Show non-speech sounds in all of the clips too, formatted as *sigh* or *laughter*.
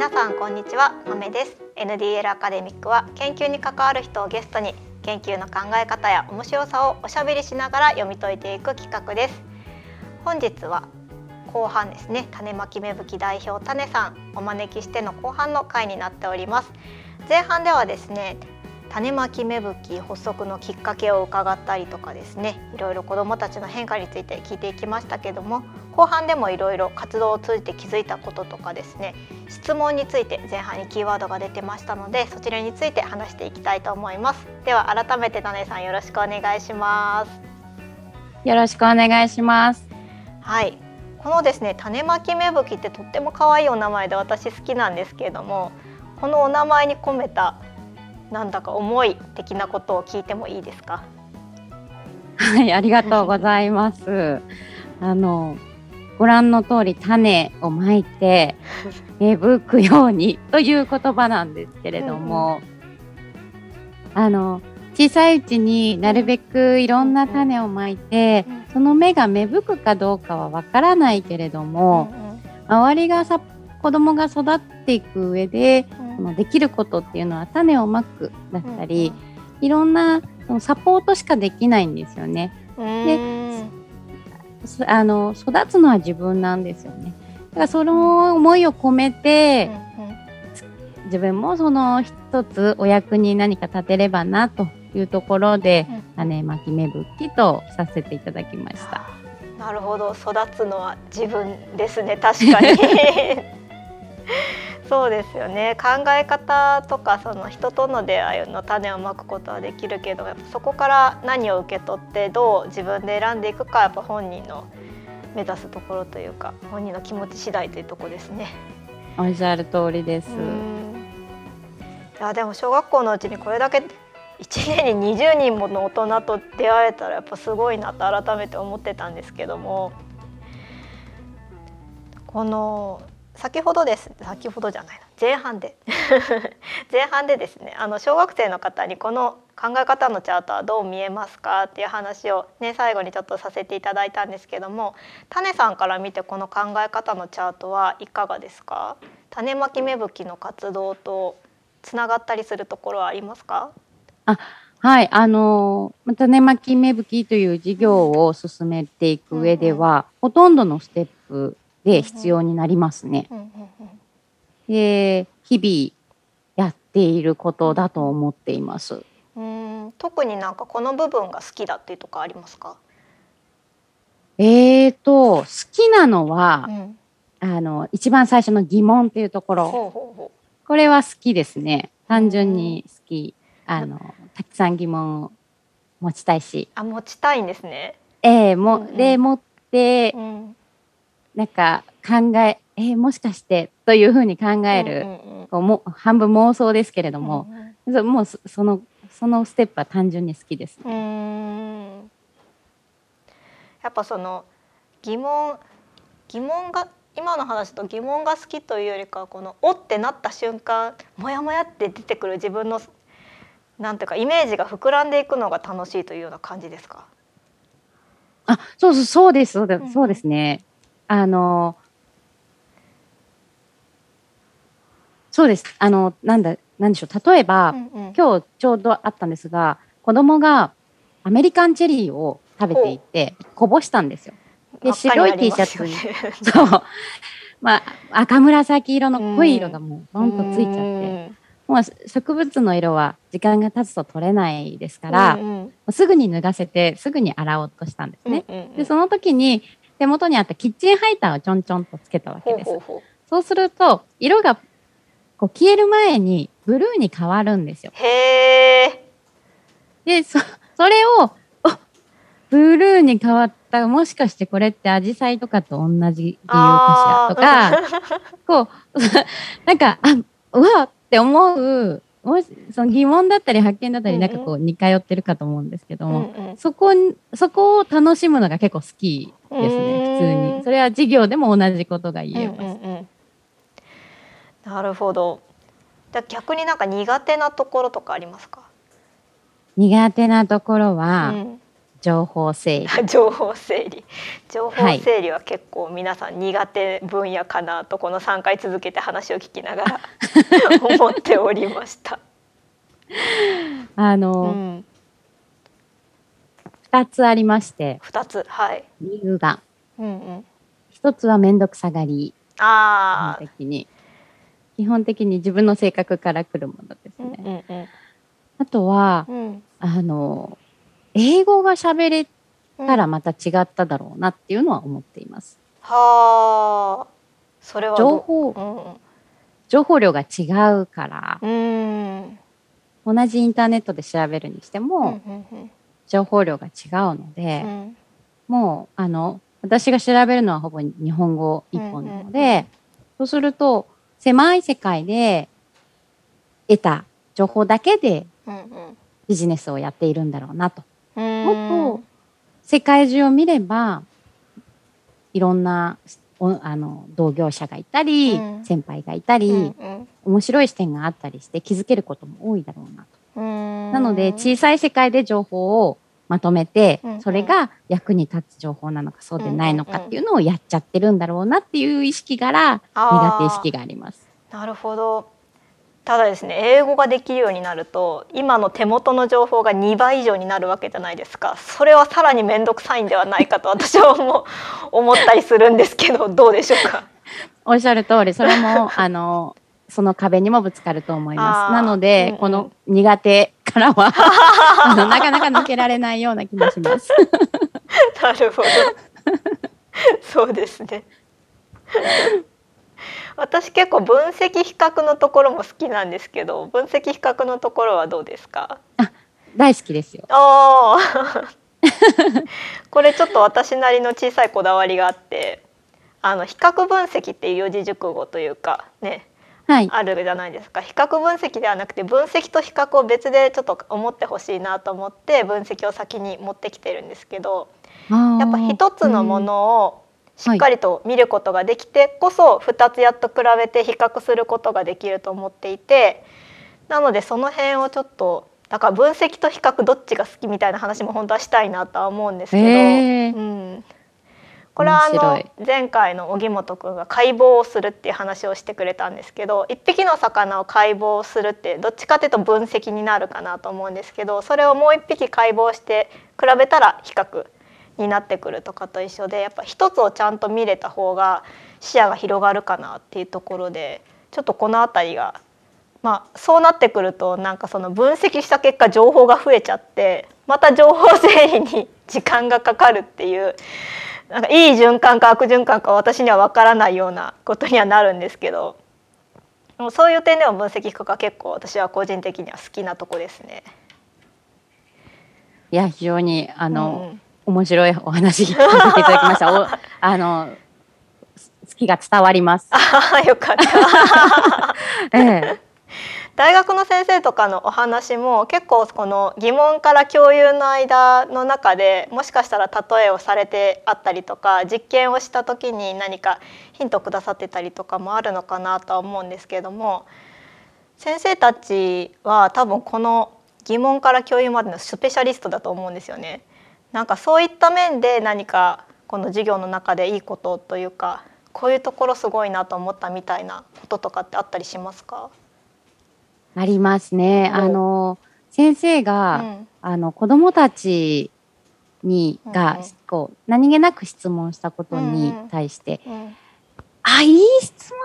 皆さんこんにちはまめです。NDL アカデミックは研究に関わる人をゲストに研究の考え方や面白さをおしゃべりしながら読み解いていく企画です。本日は後半ですね種まき芽吹き代表種さんお招きしての後半の回になっております。前半ではですね種まき芽吹き発足のきっかけを伺ったりとかですねいろいろ子どもたちの変化について聞いていきましたけども後半でもいろいろ活動を通じて気づいたこととかですね質問について前半にキーワードが出てましたのでそちらについて話していきたいと思います。では改めて種さんよろしくお願いします。よろしくお願いします。はい。このですね種まき芽吹きってとっても可愛いお名前で私好きなんですけれどもこのお名前に込めたなんだか思い的なことを聞いてもいいですか？はい、ありがとうございます。*laughs* あのご覧の通り種をまいて *laughs* 芽吹くようにという言葉なんですけれども、うんうん、あの小さいうちになるべくいろんな種をまいて、うんうん、その芽が芽吹くかどうかはわからないけれども、うんうん、周りがさ子供が育っていく上で、そのできることっていうのは種をまくだったり、いろんなそのサポートしかできないんですよね。であの育つのは自分なんですよね。だからその思いを込めて、自分もその一つお役に何か立てればなというところで、種まき芽吹きとさせていただきました。なるほど。育つのは自分ですね。確かに *laughs* *laughs* そうですよね考え方とかその人との出会いの種をまくことはできるけどそこから何を受け取ってどう自分で選んでいくかやっぱ本人の目指すところというか本人の気持ち次第というとこですね。おっしゃる通りです。いやでも小学校のうちにこれだけ1年に20人もの大人と出会えたらやっぱすごいなと改めて思ってたんですけどもこの先ほどです。先ほどじゃないの前半で。*laughs* 前半でですねあの小学生の方にこの考え方のチャートはどう見えますかっていう話をね最後にちょっとさせていただいたんですけども種さんから見てこの考え方のチャートはいかがですか？種まき芽吹きの活動とつながったりするところはありますか？あはい。あの種まき芽吹きという事業を進めていく上では、うんうん、ほとんどのステップで必要になりますね。で日々やっていることだと思っています。うん特になんかこの部分が好きだっていうとこありますか？えーと好きなのは、うん、あの一番最初の疑問っていうところ。これは好きですね。単純に好き。あのたくさん疑問を持ちたいし。あ持ちたいんですね。ええー、も、うんうん、で持って、うん、なんか考ええー、もしかしてというふうに考える、うんうんうん、こうも半分妄想ですけれども、うんうん、もうそのそのステップは単純に好きです、ね、やっぱその疑問疑問が今の話と疑問が好きというよりかこの「お」ってなった瞬間モヤモヤって出てくる自分のなんていうかイメージが膨らんでいくのが楽しいというような感じですか？あそうそうそうです。そうです、うん、そうですね。あの、そうです。あの、なんだ、なんでしょう。例えば、うんうん、今日ちょうどあったんですが、子供がアメリカンチェリーを食べていて、こぼしたんですよ。で、白い T シャツに、*laughs* そう。まあ、赤紫色の濃い色がもうボンとついちゃって、もう植物の色は時間が経つと取れないですから、うんうん、すぐに脱がせてすぐに洗おうとしたんですね。でその時に手元にあったキッチンハイターをちょんちょんとつけたわけです。ほうほうほうそうすると色がこう消える前にブルーに変わるんですよ。へーでそそれをブルーに変わったもしかしてこれってアジサイとかと同じ理由かしらとかこう *laughs* なんかあうわって思うもしその疑問だったり発見だったりなんかこう似通ってるかと思うんですけども、うんうん、そこそこを楽しむのが結構好きですね普通に。それは授業でも同じことが言えます、うんうんうん、なるほど。じゃ逆になんか苦手なところとかありますか？苦手なところは、うん、情報整理。*laughs* 情報整理。情報整理は結構皆さん苦手分野かなとこの3回続けて話を聞きながら思っておりました。*laughs* あの、うん、2つありまして。2つはい、理由が。うんうん、1つは面倒くさがり。基あ本的に。基本的に自分の性格から来るものですあ、うんね。うん。あとはうんうん。あの英語が喋れうん。たらまた違っただろうなっていうのは思っています。はあ。それはど情報。う情報量が違うから。うん。うん同じインターネットで調べるにしてうんもうん情報量が違うのうで、ん。もうあの私が調べるのはほぼ日本語一本なので、そうすると狭い世界で得た情報だけでうんうん。ビジネスをやっているんだろうなと。うんもっと世界中を見ればいろんなおあの同業者がいたり、うん。先輩がいたり、うんうん。面白い視点があったりして気づけることも多いだろうなと。うん。なので小さい世界で情報をまとめて、うんそれが役に立つ情報なのかそうでないのかっていうのをやっちゃってるんだろうなっていう意識から苦手意識があります。なるほどただですね英語ができるようになると今の手元の情報が2倍以上になるわけじゃないですか。それはさらに面倒くさいんではないかと私は思う *laughs* 思ったりするんですけどどうでしょうか？おっしゃる通りそれも *laughs* あのその壁にもぶつかると思います。なので、うんうん。この苦手からは *laughs* あのなかなか抜けられないような気もします。なるほど。そうですね *laughs* 私結構分析比較のところも好きなんですけど分析比較のところはどうですか？大好きですよ。ああ *laughs* これちょっと私なりの小さいこだわりがあってあの比較分析っていう四字熟語というかねはい。あるじゃないですか比較分析ではなくて分析と比較を別でちょっと思ってほしいなと思って分析を先に持ってきてるんですけどややっぱ一つのものをしっかりと見ることができてこそ2つやっと比べて比較することができると思っていてなのでその辺をちょっとだから分析と比較どっちが好きみたいな話も本当はしたいなとは思うんですけど、へー。うん、これはあの前回の荻本くんが解剖をするっていう話をしてくれたんですけど一匹の魚を解剖するってどっちかというと分析になるかなと思うんですけどそれをもう一匹解剖して比べたら比較になってくるとかと一緒でやっぱ一つをちゃんと見れた方が視野が広がるかなっていうところでちょっとこの辺りがまあそうなってくるとなんかその分析した結果情報が増えちゃってまた情報整理に *laughs* 時間がかかるっていうなんかいい循環か悪循環か私には分からないようなことにはなるんですけどでもそういう点でも分析比較が結構私は個人的には好きなとこですね。いや非常にあの、うんうん面白いお話聞かせていただきました。*laughs* おあの好きが伝わります。あ *laughs* あよかった。*laughs* ええ大学の先生とかのお話も結構この疑問から共有の間の中でもしかしたら例えをされてあったりとか実験をした時に何かヒントくださってたりとかもあるのかなとは思うんですけども先生たちは多分この疑問から共有までのスペシャリストだと思うんですよね。なんかそういった面で何かこの授業の中でいいことというかこういうところすごいなと思ったみたいなこととかってあったりしますか？ありますね。うんあの先生が、うんあの子供たちにが、うんうんこう何気なく質問したことうんにうん対して、うんあいい質問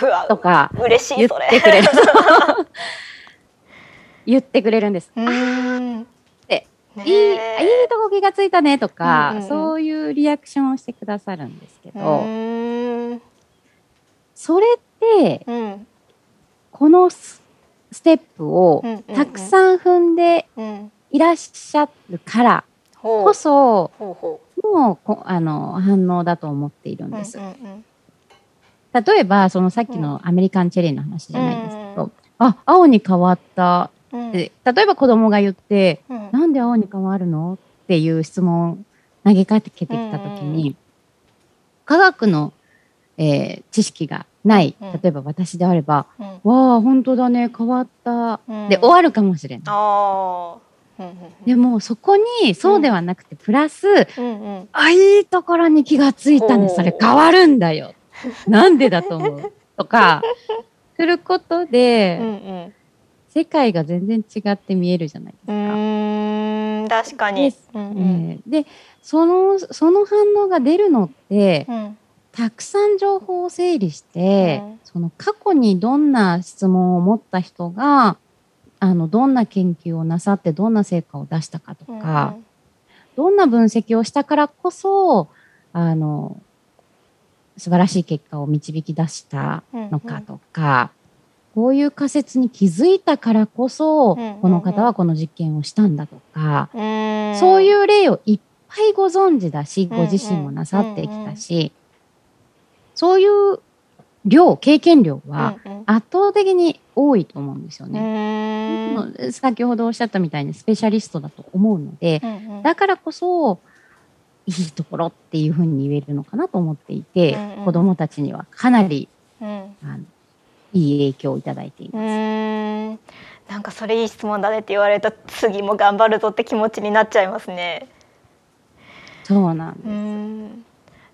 *laughs* うわとか嬉し言っいそれ。てくれる *laughs* 言ってくれるんです。いいあいいとこ気がついたねとか、うんうんうんそういうリアクションをしてくださるんですけうど。それってうん。このスステップをうんうんうんたくさん踏んでうん。いらっしゃるから。こそほうほもうこあの反応だと思っているんう。です。うんうん例えばそのさっきのアメリカンチェリーの話じゃないですけど、うんあ青に変わった例えば子供が言って、うん。なんで青に変わるの？っていう質問を投げかけてきたときに、うん科学の、えー知識がない、うん。例えば私であれば、うん。わあ本当だね変わった、うん。で終わるかもしれない。でもそこにそうではなくて、プラス、うんうん。あ、いいところに気がついたんで、ほうそれ変わるんだよ。なんでだと思う？とか、することで、うんうん世界が全然違って見えるじゃないですうか。ーん確かに。です。うんうん。えーでそのその反応が出るのってうん。たくさん情報を整理して、うん。その過去にどんな質問を持った人があのどんな研究をなさってどんな成果を出したかとか、どんな分析をしたからこそあの素晴らしい結果を導き出したのかとか、こういう仮説に気づいたからこそ、うんうんうん。この方はこの実験をしたんだとか、うん。うんそういう例をいっぱいご存知だし、うんうん。ご自身もなさってきたし、そういう量、経験量はうんうん。圧倒的に多いと思うんですようね。ーん。先ほどおっしゃったみたいにスペシャリストだと思うので、うんうん。だからこそ、いいところっていうふうに言えるのかなと思っていて、うんうん。子供たちにはかなりうん。あのいい影響をいただいていうます。ーんなんかそれいい質問だねって言われた次も頑張るぞって気持ちになっちゃいますね。そうなんです。うん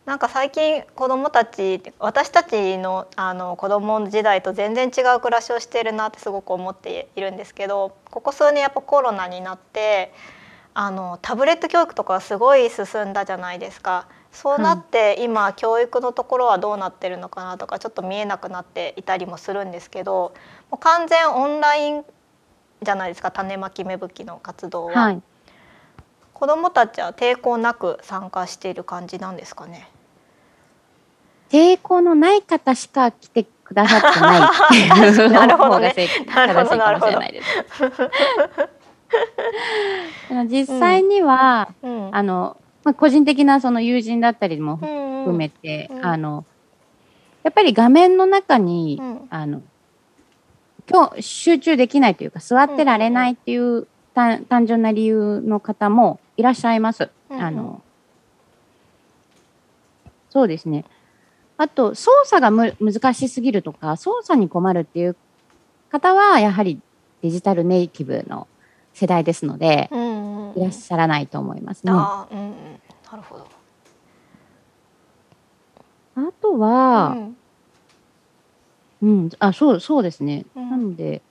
なんか最近子どもたち私たちのあの子どもの時代と全然違う暮らしをしているなってすごく思っているんですけどここ数年やっぱコロナになってあのタブレット教育とかがすごい進んだじゃないですか。そうなって、今教育のところはどうなってるのかなとかちょっと見えなくなっていたりもするんですけどもう完全オンラインじゃないですか種まき芽吹きの活動は。はい。子どもたちは抵抗なく参加している感じなんですかね？抵抗のない方しか来てくださってないっていう *laughs* なるほどね方が正解なるほど正しいかもしれないです。*laughs* 実際には、うんあの、まあ、個人的なその友人だったりも含含めて、うんあの、やっぱり画面の中に、うんあの、今日集中できないというか、座ってられないっていう単単純な理由の方もいらっしゃいます。うんうんあの、そうですね。あと、操作がむ難しすぎるとか、操作に困るっていう方は、やはりデジタルネイティブの世代ですので、うんうんうんいらっしゃらないと思いますね。うんうんなるほど。とは、うんうん、あ、そう、そうですね。うんなので、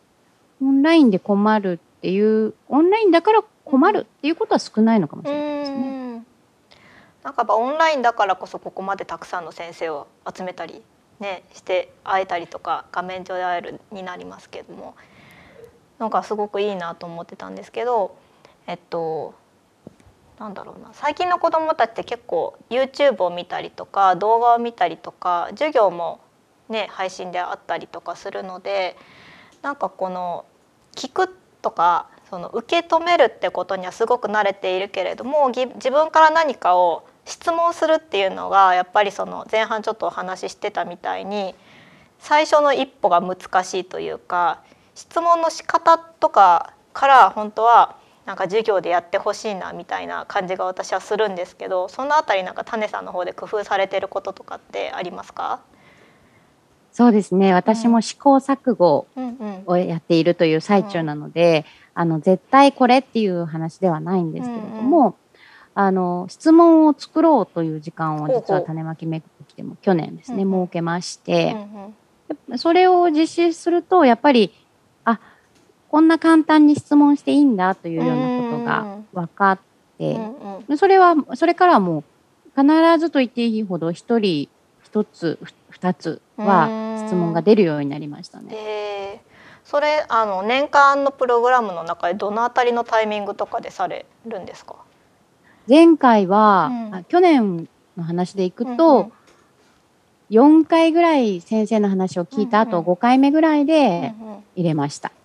オンラインで困るっていう、オンラインだから困るっていうことは少ないのかもしうれないですね。んなんかやっぱオンラインだからこそここまでたくさんの先生を集めたりねして会えたりとか画面上で会えるになりますけれどもなんかすごくいいなと思ってたんですけどえっとなんだろうな。最近の子どもたちって結構 YouTube を見たりとか動画を見たりとか授業もね配信であったりとかするのでなんかこの聞くとかその受け止めるってことにはすごく慣れているけれども自分から何かを質問するっていうのがやっぱりその前半ちょっとお話ししてたみたいに最初の一歩が難しいというか質問の仕方とかから本当はなんか授業でやってほしいなみたいな感じが私はするんですけどそのあたりなんか種さんの方で工夫されてることとかってありますか？そうですね。私も試行錯誤うんうん。をやっているという最中なので、あの、絶対これっていう話ではないんですけれども、あの、質問を作ろうという時間を実は種まきめくきでも去年ですね、うんうん。設けましうて、ん。それを実施すると、やっぱり、あ、こんな簡単に質問していいんだというようなことが分かっうて、んうんそれは、それからはもう、必ずと言っていいほど、一人一つ、ふ二つは質問が出るようになりましたね。でそれあの年間のプログラムの中でどのあたりのタイミングとかでされるんですか？前回は、うんあ去年の話でいくうんと、4回ぐらい先生の話を聞いた後、うんうん5回目ぐらいうんでうん入れました。うんおー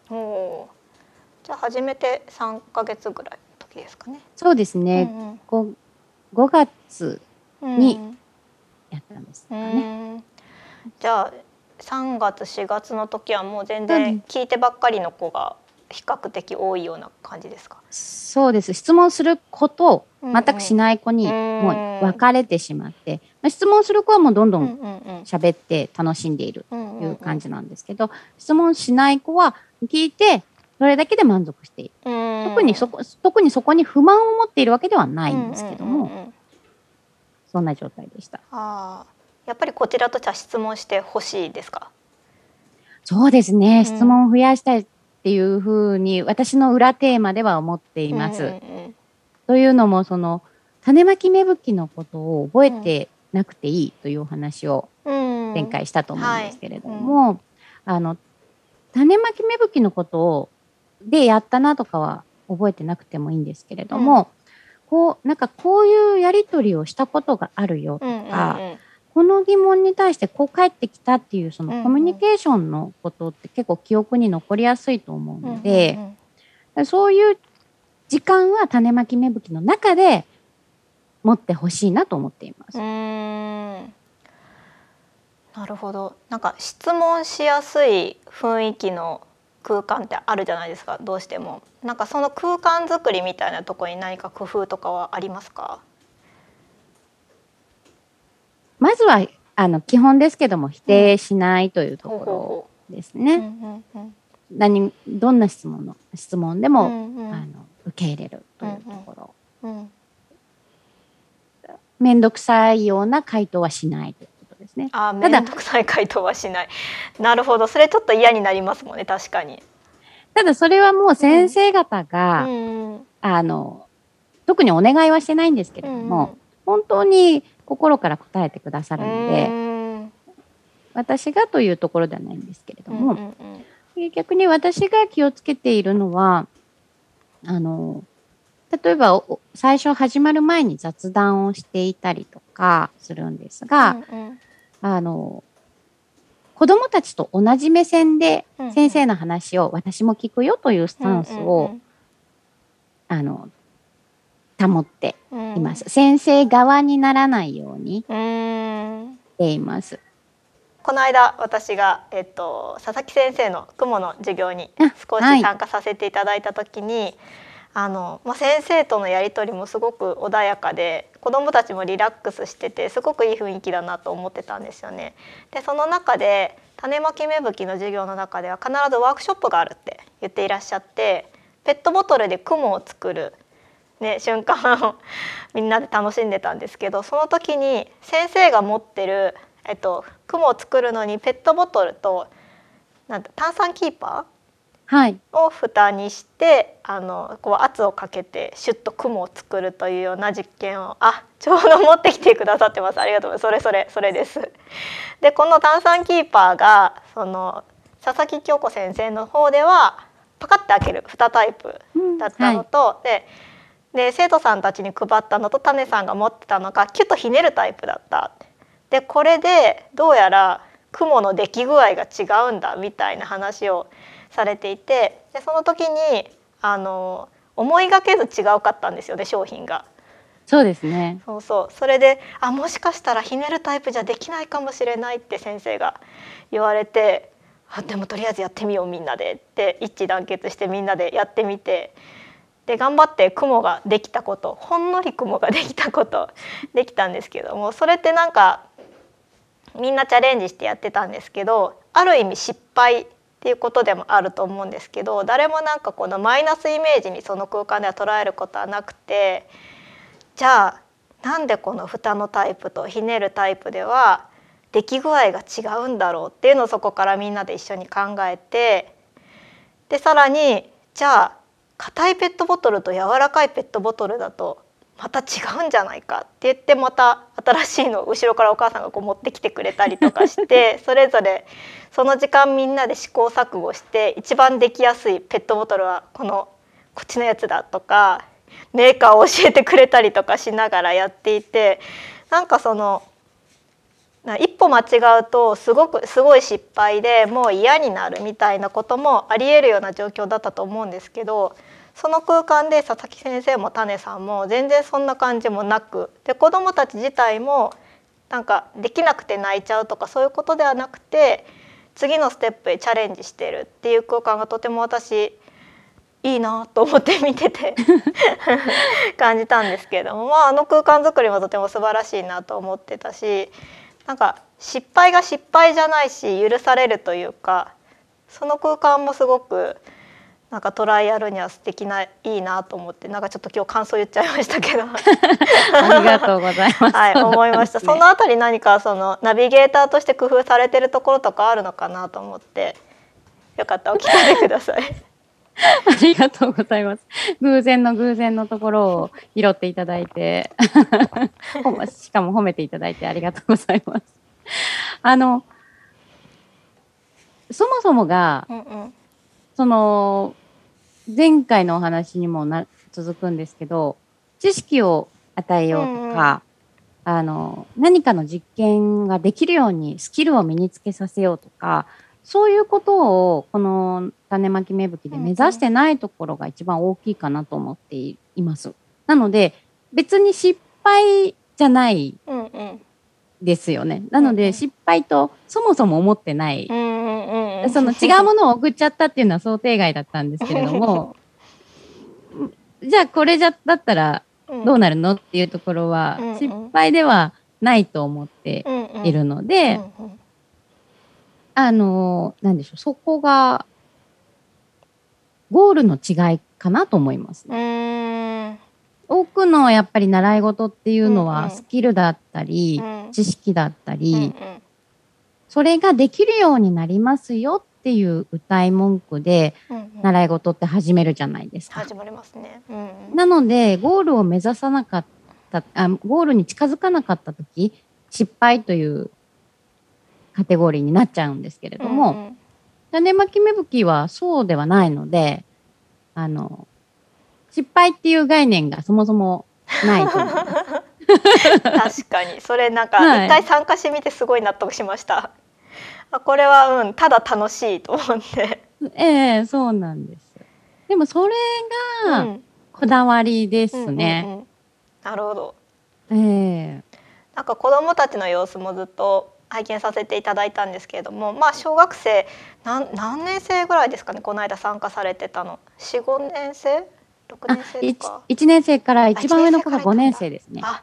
じゃあ初めて3ヶ月ぐらいの時ですかね。そうですね、5, 5月うん。うん。にやったんですかうね。ん。じゃあ3月4月の時はもう全うん然聞いてばっかりの子が比較的多いような感じですか？そうです。質問する子とうん全くしない子にうんもう分かれてしまって、まあ質問する子はもうどんどうんんうんうん。喋って楽しんでいるうんという感じなんですけど、質問しない子は聞いてそれだけで満足している。特にそこ特にそこに不満を持っているわけではないんですけども、うんうんうん。うん、そんな状態でした。あやっぱりこちらとじゃ質問してほしいですか？そうですね、質問を増やしたいっていうふうに私の裏テーマでは思っています。うんうんうん、というのもその種まき芽吹きのことを覚えてなくていいというお話を展開したと思うんですけれども、はい。うん、あの種まき芽吹きのことをでやったなとかは覚えてなくてもいいんですけれども、うん、こうなんかこういうやり取りをしたことがあるよとか、この疑問に対してこう返ってきたっていうそのコミュニケーションのことって結構記憶に残りやすいと思うので、そういう時間は種まき芽吹きの中で持ってほしいなと思っています。なるほど。なんか質問しやすい雰囲気の空間ってあるじゃないですかどうしても。なんかその空間づくりみたいなところに何か工夫とかはありますか？まずはあの基本ですけども否定しないというところですね。何どんな質問の質問でも、うんうん、あの受け入れるというところ。面、う、倒、ん、くさいような回答はしないといですね。あ面倒くさい回答はしない。*laughs* なるほど。それちょっと嫌になりますもんね。確かに。ただそれはもう先生方が、うん、あの特にお願いはしてないんですけれども、うん、本当に心から答えてくださるので、私がというところではないんですけれども、うんうんうん、逆に私が気をつけているのはあの例えば最初始まる前に雑談をしていたりとかするんですが、うんうん、あの子どもたちと同じ目線で先生の話を私も聞くよというスタンスを、あの保っています。うん、先生側にならないようにしています。この間私が、えっと、佐々木先生の雲の授業に少し参加させていただいた時に、はい、あのまあ、先生とのやり取りもすごく穏やかで子どもたちもリラックスしててすごくいい雰囲気だなと思ってたんですよね。でその中で種まき芽吹きの授業の中では必ずワークショップがあるって言っていらっしゃってペットボトルで雲を作るね、瞬間を *laughs* みんなで楽しんでたんですけどその時に先生が持ってる、えっと、雲を作るのにペットボトルとなん炭酸キーパーを蓋にして、あのこう圧をかけてシュッと雲を作るというような実験をあちょうど持ってきてくださってます。ありがとうそれそれそれです。でこの炭酸キーパーがその佐々木京子先生の方ではパカッて開ける蓋タイプだったのと、うんはい、でで生徒さんたちに配ったのと種さんが持ってたのがキュッとひねるタイプだった。でこれでどうやら雲の出来具合が違うんだみたいな話をされていてでその時にあの思いがけず違うかったんですよね商品が。そうですね。そうそう。それであもしかしたらひねるタイプじゃできないかもしれないって先生が言われてあでもとりあえずやってみようみんなで。って一致団結してみんなでやってみて。で頑張って雲ができたこと。ほんのり雲ができたこと。できたんですけども。それってなんかみんなチャレンジしてやってたんですけどある意味失敗っていうことでもあると思うんですけど誰もなんかこのマイナスイメージにその空間では捉えることはなくてじゃあなんでこの蓋のタイプとひねるタイプでは出来具合が違うんだろうっていうのをそこからみんなで一緒に考えてでさらにじゃあ硬いペットボトルと柔らかいペットボトルだとまた違うんじゃないかって言ってまた新しいのを後ろからお母さんがこう持ってきてくれたりとかして *laughs* それぞれその時間みんなで試行錯誤して一番できやすいペットボトルはこのこっちのやつだとかメーカーを教えてくれたりとかしながらやっていてなんかその一歩間違うとすごくすごい失敗でもう嫌になるみたいなこともありえるような状況だったと思うんですけどその空間で佐々木先生も種さんも全然そんな感じもなくで子どもたち自体もなんかできなくて泣いちゃうとかそういうことではなくて次のステップへチャレンジしてるっていう空間がとても私いいなと思って見てて感じたんですけれども、まあ、あの空間づくりもとても素晴らしいなと思ってたしなんか失敗が失敗じゃないし許されるというかその空間もすごくなんかトライアルには素敵ないいなと思ってなんかちょっと今日感想言っちゃいましたけど。*laughs* ありがとうございます。はい思いました。そのあたり何かそのナビゲーターとして工夫されてるところとかあるのかなと思って。よかったらお聞かせください。*laughs* ありがとうございます。偶然の偶然のところを拾っていただいて、*laughs* しかも褒めていただいてありがとうございます。あの、そもそもが、うんうん。その、前回のお話にもな続くんですけど、知識を与えようとか、あの、何かの実験ができるようにスキルを身につけさせようとか、そういうことをこの種まき芽吹きで目指してないところが一番大きいかなと思っています。なので、別に失敗じゃないうんうん。ですよね。なのうんうん。で、失敗とそもそも思ってないうんうんうんその違うものを送っちゃったっていうのは想定外だったんですけれども、*laughs* じゃあこれじゃだったらどうなるのっていうところは失敗ではないと思っているので、あの、なんでしょう、そこがゴールの違いかなと思いますうね。多くのやっぱり習い事っていうのはスキルだったり、うん。知識だったり、それができるようになりますよっていう歌い文句でうんうん習い事って始めるじゃないですか。始まりますね。うんうんなので、ゴールを目指さなかった、あゴールに近づかなかったとき、失敗というカテゴリーになっちゃうんですけれども、うんうん種まき芽吹きはそうではないので、あの、失敗っていう概念がそもそもないと思います。*laughs* *laughs* 確かにそれなんかはい一回参加してみてすごい納得しました。あこれはうんただ楽しいと思って。ええそうなんです。でもそれがうんこだわりですね。うんうんうんなるほど。ええなんか子どもたちの様子もずっと拝見させていただいたんですけれども、まあ小学生何何年生ぐらいですかね。この間参加されてたの。四五年生？六あ年生一とか？一年生から一番上の子が5一年生から年生ですね。あ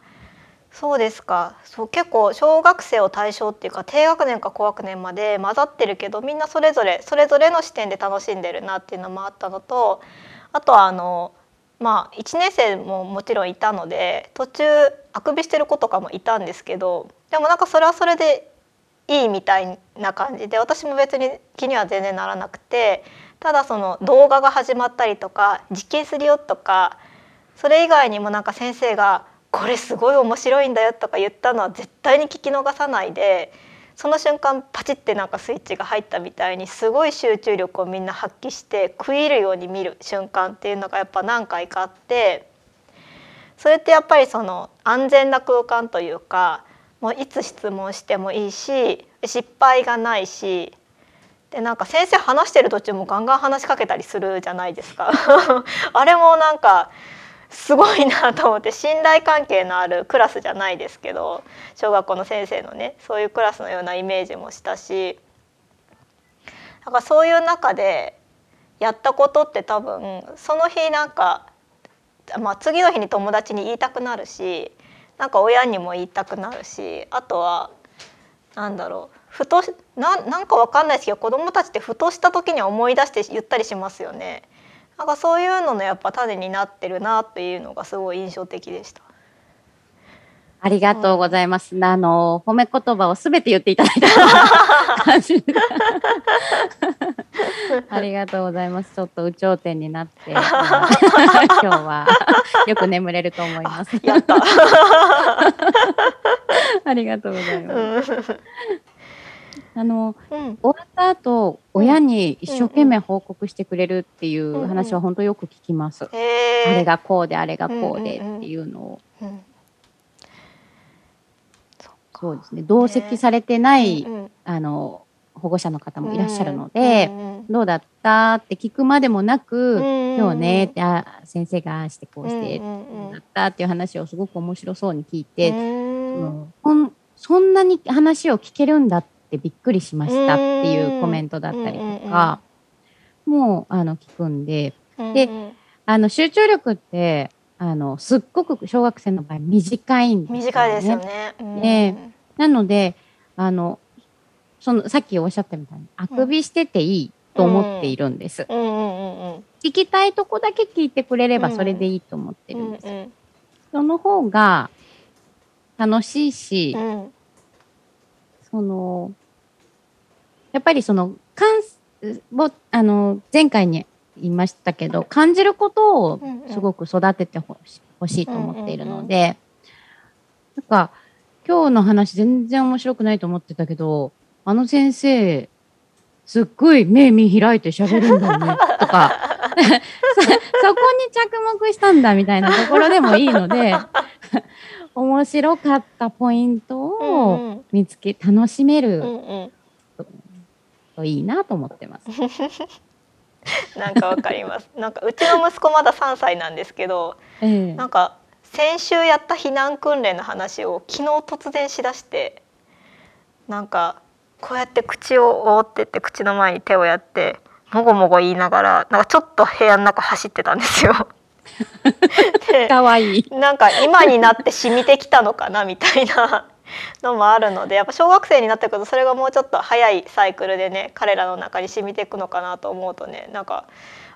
そうですか。そう結構小学生を対象っていうか低学年か高学年まで混ざってるけどみんなそれぞれそれぞれの視点で楽しんでるなっていうのもあったのとあとはあのまあ1年生ももちろんいたので途中あくびしてる子とかもいたんですけどでもなんかそれはそれでいいみたいな感じで私も別に気には全然ならなくてただその動画が始まったりとか実験するよとかそれ以外にもなんか先生が「これすごい面白いんだよ」とか言ったのは絶対に聞き逃さないでその瞬間パチってなんかスイッチが入ったみたいにすごい集中力をみんな発揮して食い入るように見る瞬間っていうのがやっぱ何回かあってそれってやっぱりその安全な空間というかもういつ質問してもいいし失敗がないしでなんか先生話してる途中もガンガン話しかけたりするじゃないですか。*laughs* あれもなんかすごいなと思って信頼関係のあるクラスじゃないですけど小学校の先生のねそういうクラスのようなイメージもしたしだからそういう中でやったことって多分その日なんか、まあ、次の日に友達に言いたくなるしなんか親にも言いたくなるしあとはなんだろうふとななんかわかんないですけど子供たちってふとした時に思い出して言ったりしますよね。なんかそういうののやっぱ種になってるなっていうのがすごい印象的でした。ありがとうございます。あの、褒め言葉をすべて言っていただいた感じでありがとうございます。ちょっと有頂天になって、*laughs* 今日はよく眠れると思います。あ *laughs* りがとうございます。あの、うん、終わった後、親に一生懸命報告してくれるっていう話は本当よく聞きます。あれがこうで、あれがこうでっていうのを。うん。そっか。そうですね。同席されてない、うんうん。あの、保護者の方もいらっしゃるので、うんうんどうだったって聞くまでもなく、うん今日ねって、あ先生がしてこうして、うんうんうん。だったっていう話をすごく面白そうに聞いて、うん。そんなに話を聞けるんだってびっくりしましたっていうコメントだったりとか、もうあの聞くんで、でうんあの集中力って、あの、すっごく小学生の場合短いんですよね。短いですよね。うんねなので、あの、その、さっきおっしゃったみたいに、あくびしてていい。と思っているんです。聞きたいとこだけ聞いてくれればうんそれでいいと思ってるうんんです。うんその方が楽しいし、うんその、やっぱりその、感を、あの、前回に言いましたけど、感じることをすごく育ててほし欲しいと思っているので、なんか、今日の話全然面白くないと思ってたけど、あの先生、すっごい目見開いて喋るんだよね、とか、*laughs* そそこに着目したんだみたいなところでもいいので、面白かったポイントうをんうん見つけ、楽しめうんるうんといいなと思ってます。*laughs* なんかわかります。なんかうちの息子まだ3歳なんですけど、ええなんか先週やった避難訓練の話を昨日突然しだして、なんかこうやって口を覆ってって口の前に手をやってもごもご言いながらなんかちょっと部屋の中走ってたんですよ。でかわいい。なんか今になって染みてきたのかなみたいなのもあるのでやっぱ小学生になってくるとそれがもうちょっと早いサイクルでね彼らの中に染みていくのかなと思うとねなんか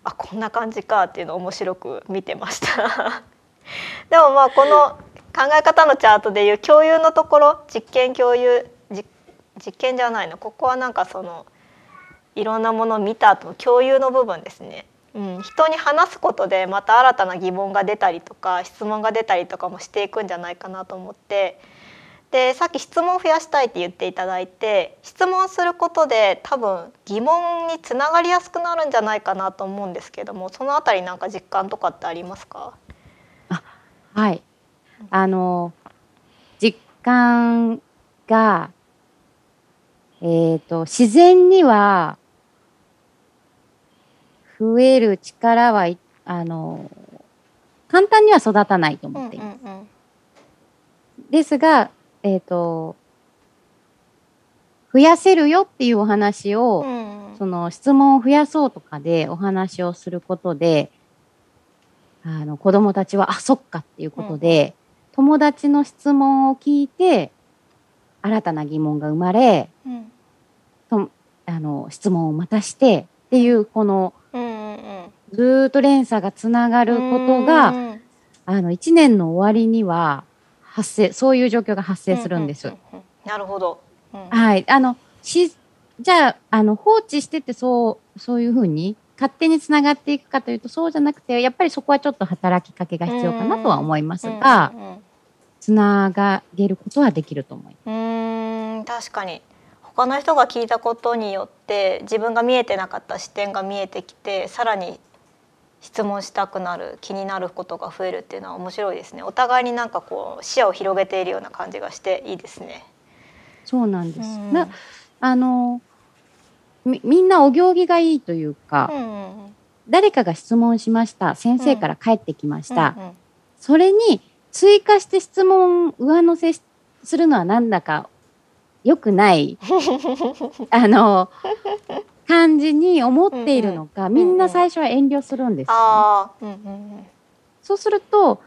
あこんな感じかっていうのを面白く見てました。*laughs* でもまあこの考え方のチャートでいう共有のところ実験共有実実験じゃないのここはなんかそのいろんなものを見た後の共有の部分ですね。うん、人に話すことでまた新たな疑問が出たりとか質問が出たりとかもしていくんじゃないかなと思ってでさっき質問を増やしたいって言っていただいて質問することで多分疑問につながりやすくなるんじゃないかなと思うんですけどもそのあたりなんか実感とかってありますか？はい。あの、実感が、えっ、と、自然には、増える力はい、あの、簡単には育たないと思っています。うんですが、えっ、と、増やせるよっていうお話を、うん。その質問を増やそうとかでお話をすることで、あの子供たちは、あ、そっかっていうことで、友達の質問を聞いて、新たな疑問が生まれ、うん。とあの質問をまたしてっていう、このうんうんずーっと連鎖がつながることが、うん。あの1年の終わりには発生、そういう状況が発生するんです。うううんうんなるほど、うん。はい。あの、し、じゃあ、あの、放置してて、そう、そういうふうに、勝手につながっていくかというと、そうじゃなくて、やっぱりそこはちょっと働きかけが必要かなとは思いますがう、んうん。つながげることはできると思います。うーん。確かに。他の人が聞いたことによって自分が見えてなかった視点が見えてきてさらに質問したくなる気になることが増えるっていうのは面白いですねお互いになんかこう視野を広げているような感じがしていいですね。そうなんです。うんなあのみ、みんなお行儀がいいというか、うんうんうん誰かが質問しました。先生から帰ってきました。うんうんそれに追加して質問上乗せしするのはなんだか良くない、あの、感じに思っているのか、んうんみんな最初は遠慮するんですよね、うんうんそうすると、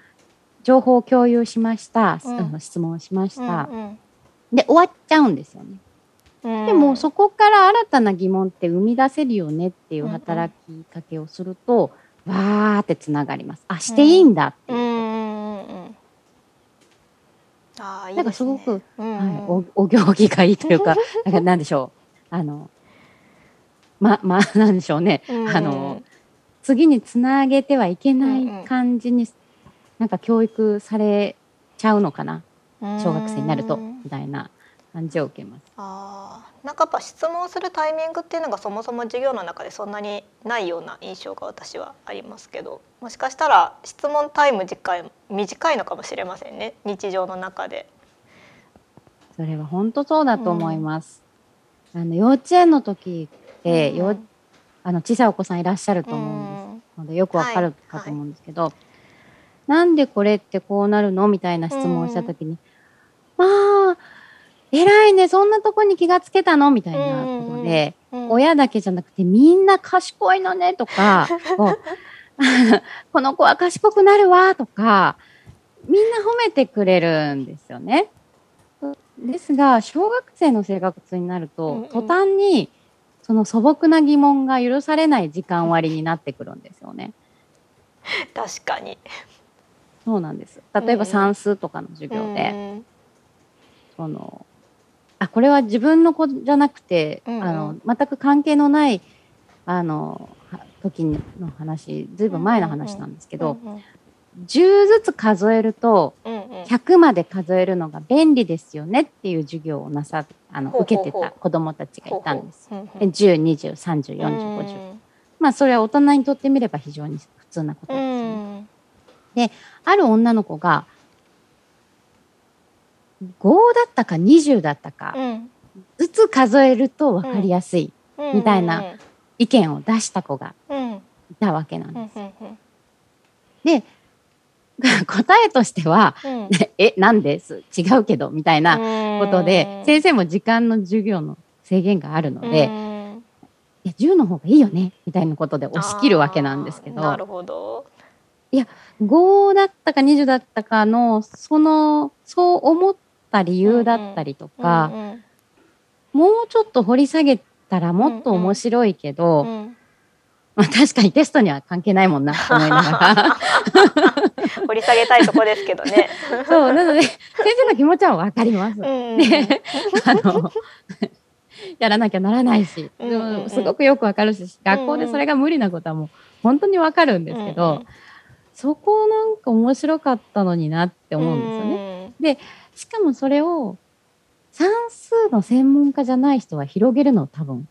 情報を共有しました、うん。質問しましうんた、うん。で、終わっちゃうんですよね。うん。でも、そこから新たな疑問って生み出せるよねっていう働きかけをすると、わーってつながります。あ、していいんだっていうう。んうん。うん。うん。ああいいなんかですごくうんはい、うんお *laughs* お行儀がいいというか、なんかなんでしょう。あの、ま、ま、*laughs* なんでしょうね。うんあの、次につなげてはいけなうんうんい感じに、なんか教育されちゃうのかな。小学生になると、うんみたいな感じを受けます。ああ、なんかやっぱ質問するタイミングっていうのがそもそも授業の中でそんなにないような印象が私はありますけど、もしかしたら質問タイム短い短いのかもしれませんね。日常の中で。それは本当そうだと思います。あの、幼稚園の時って、うんよあの、小さいお子さんいらっしゃると思うんです。うんのでよくわかるかと思うんですけど、なんでこれってこうなるのみたいな質問をしたときに、まあ、偉いね、そんなとこに気がつけたのみたいなことで、うん親だけじゃなくてみんな賢いのねとか、*laughs* *laughs* この子は賢くなるわとか、みんな褒めてくれるんですよね。ですが、小学生の生活になると、途端に、その素朴な疑問が許されない時間割になってくるんですよね。確かに。そうなんです。例えば算数とかの授業で、うんそのあこれは自分の子じゃなくて、うんうんあの全く関係のないあのは時の話ずいぶん前の話なんですけど、うんうん10ずつ数えるとうんうん。100まで数えるのが便利ですよねっていう授業をなさあの受けてた子どもたちがいたんです。ほうほう。で1020304050まあそれは大人にとってみれば非常に普通なことうですよね。ん。ある女の子が5だったか20だったかうん。ずつ数えると分かりやすいうん。みたいな意見を出した子がいたわけなんうんです。うん。で *laughs* 答えとしてはうん「えなんです？違うけど」みたいなことで先生も時間の授業の制限があるのでうん「いや10の方がいいよね」みたいなことで押し切るわけなんですけど。なるほど。5だったか20だったかのそのそう思った理由だったりとか、うんうん。もうちょっと掘り下げたらもっと面白いけど、うん。まあ、確かにテストには関係ないもんなと思いながら *laughs* *laughs* 掘り下げたいとこですけどね。*laughs* そうなので先生の気持ちは分かります。うんで *laughs* あのやらなきゃならないし、うんうんうんすごくよくわかるし学校でそれが無理なことはもう本当にわかるんですけど、そこなんか面白かったのになって思うんですよね。ね。しかもそれを算数の専門家じゃない人は広げるの多分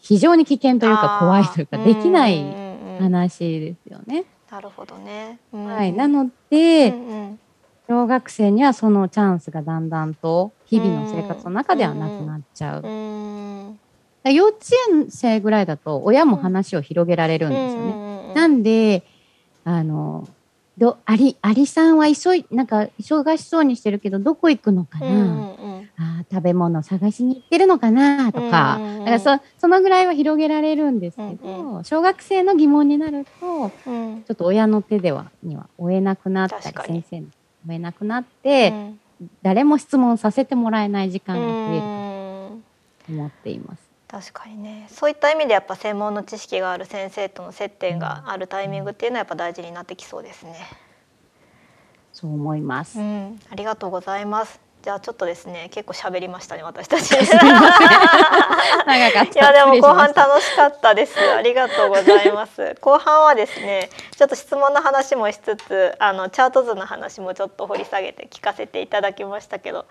非常に危険というか怖いというかできない話ですよね。なるほどね。はい、なのので、うん小学生にはそのチャンスがだんだんと日々の生活の中ではなくなっちゃう。うん。幼稚園生ぐらいだと親も話を広げられるんですよね。ねなんであのどアリアリさんは急いなんか忙しそうにしてるけどどこ行くのかな、あー食べ物探しに行ってるのかなとか、うんうんうん。だからそそのぐらいは広げられるんですけど、うん小学生の疑問になるとうん。ちょっと親の手ではには追えなくなったり先生に追えなくなって、誰も質問させてもらえない時間が増えるうんと思っています。確かにね。そういった意味でやっぱ専門の知識がある先生との接点があるタイミングっていうのはやっぱ大事になってきそうですね。そう思います。うん、ありがとうございます。じゃあちょっとですね結構喋りましたね私たち。*laughs* *laughs* いやでも後半楽しかったです。ありがとうございます。*laughs* 後半はですね、ちょっと質問の話もしつつ、あのチャート図の話もちょっと掘り下げて聞かせていただきましたけど、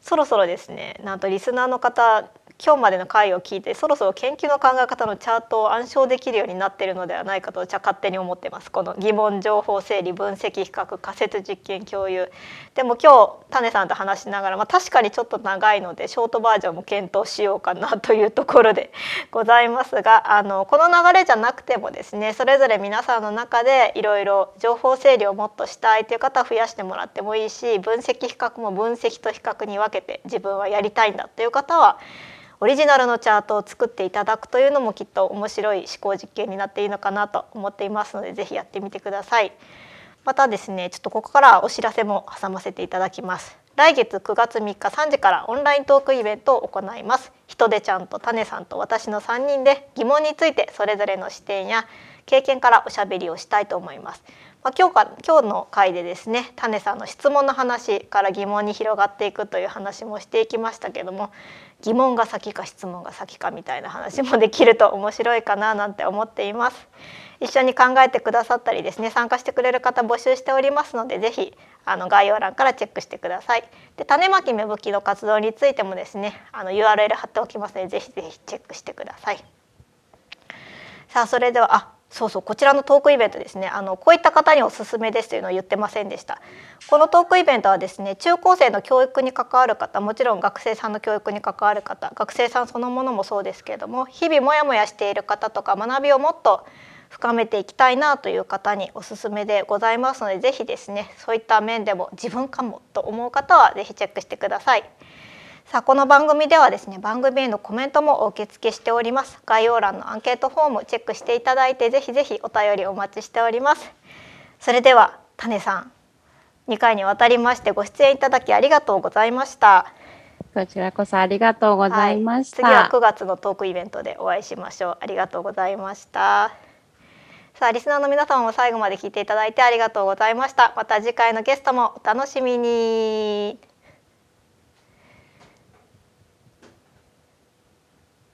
そろそろですね、なんとリスナーの方、今日までの回を聞いて、そろそろ研究の考え方のチャートを暗唱できるようになっているのではないかと、じゃ勝手に思ってます。この疑問、情報整理、分析、比較、仮説実験、共有。でも今日種さんと話しながら、まあ、確かにちょっと長いのでショートバージョンも検討しようかなというところで *laughs* ございますがあのこの流れじゃなくてもですねそれぞれ皆さんの中でいろいろ情報整理をもっとしたいという方は増やしてもらってもいいし分析比較も分析と比較に分けて自分はやりたいんだという方はオリジナルのチャートを作っていただくというのもきっと面白い思考実験になっていいのかなと思っていますのでぜひやってみてください。またですねちょっとここからお知らせも挟ませていただきます。来月9月3日3時からオンライントークイベントを行います。人でちゃんと種さんと私の3人で疑問についてそれぞれの視点や経験からおしゃべりをしたいと思います。まあ、今日か今日の回でですね種さんの質問の話から疑問に広がっていくという話もしていきましたけども疑問が先か質問が先かみたいな話もできると面白いかななんて思っています。一緒に考えてくださったりですね参加してくれる方募集しておりますのでぜひあの概要欄からチェックしてください。で種まき芽吹きの活動についてもですねあの URL 貼っておきますのでぜひぜひチェックしてください。さあそれではあそうそうこちらのトークイベントですねあのこういった方におすすめですというのを言ってませんでしたこのトークイベントはですね中高生の教育に関わる方もちろん学生さんの教育に関わる方学生さんそのものもそうですけれども日々モヤモヤしている方とか学びをもっと深めていきたいなという方におすすめでございますのでぜひですねそういった面でも自分かもと思う方はぜひチェックしてください。さあこの番組ではですね番組へのコメントもお受け付けしております概要欄のアンケートフォームチェックしていただいてぜひぜひお便りお待ちしておりますそれでは種さん2回にわたりましてご出演いただきありがとうございましたこちらこそありがとうございました。はい、次は9月のトークイベントでお会いしましょう。ありがとうございました。さあリスナーの皆様も最後まで聞いていただいてありがとうございました。また次回のゲストもお楽しみに。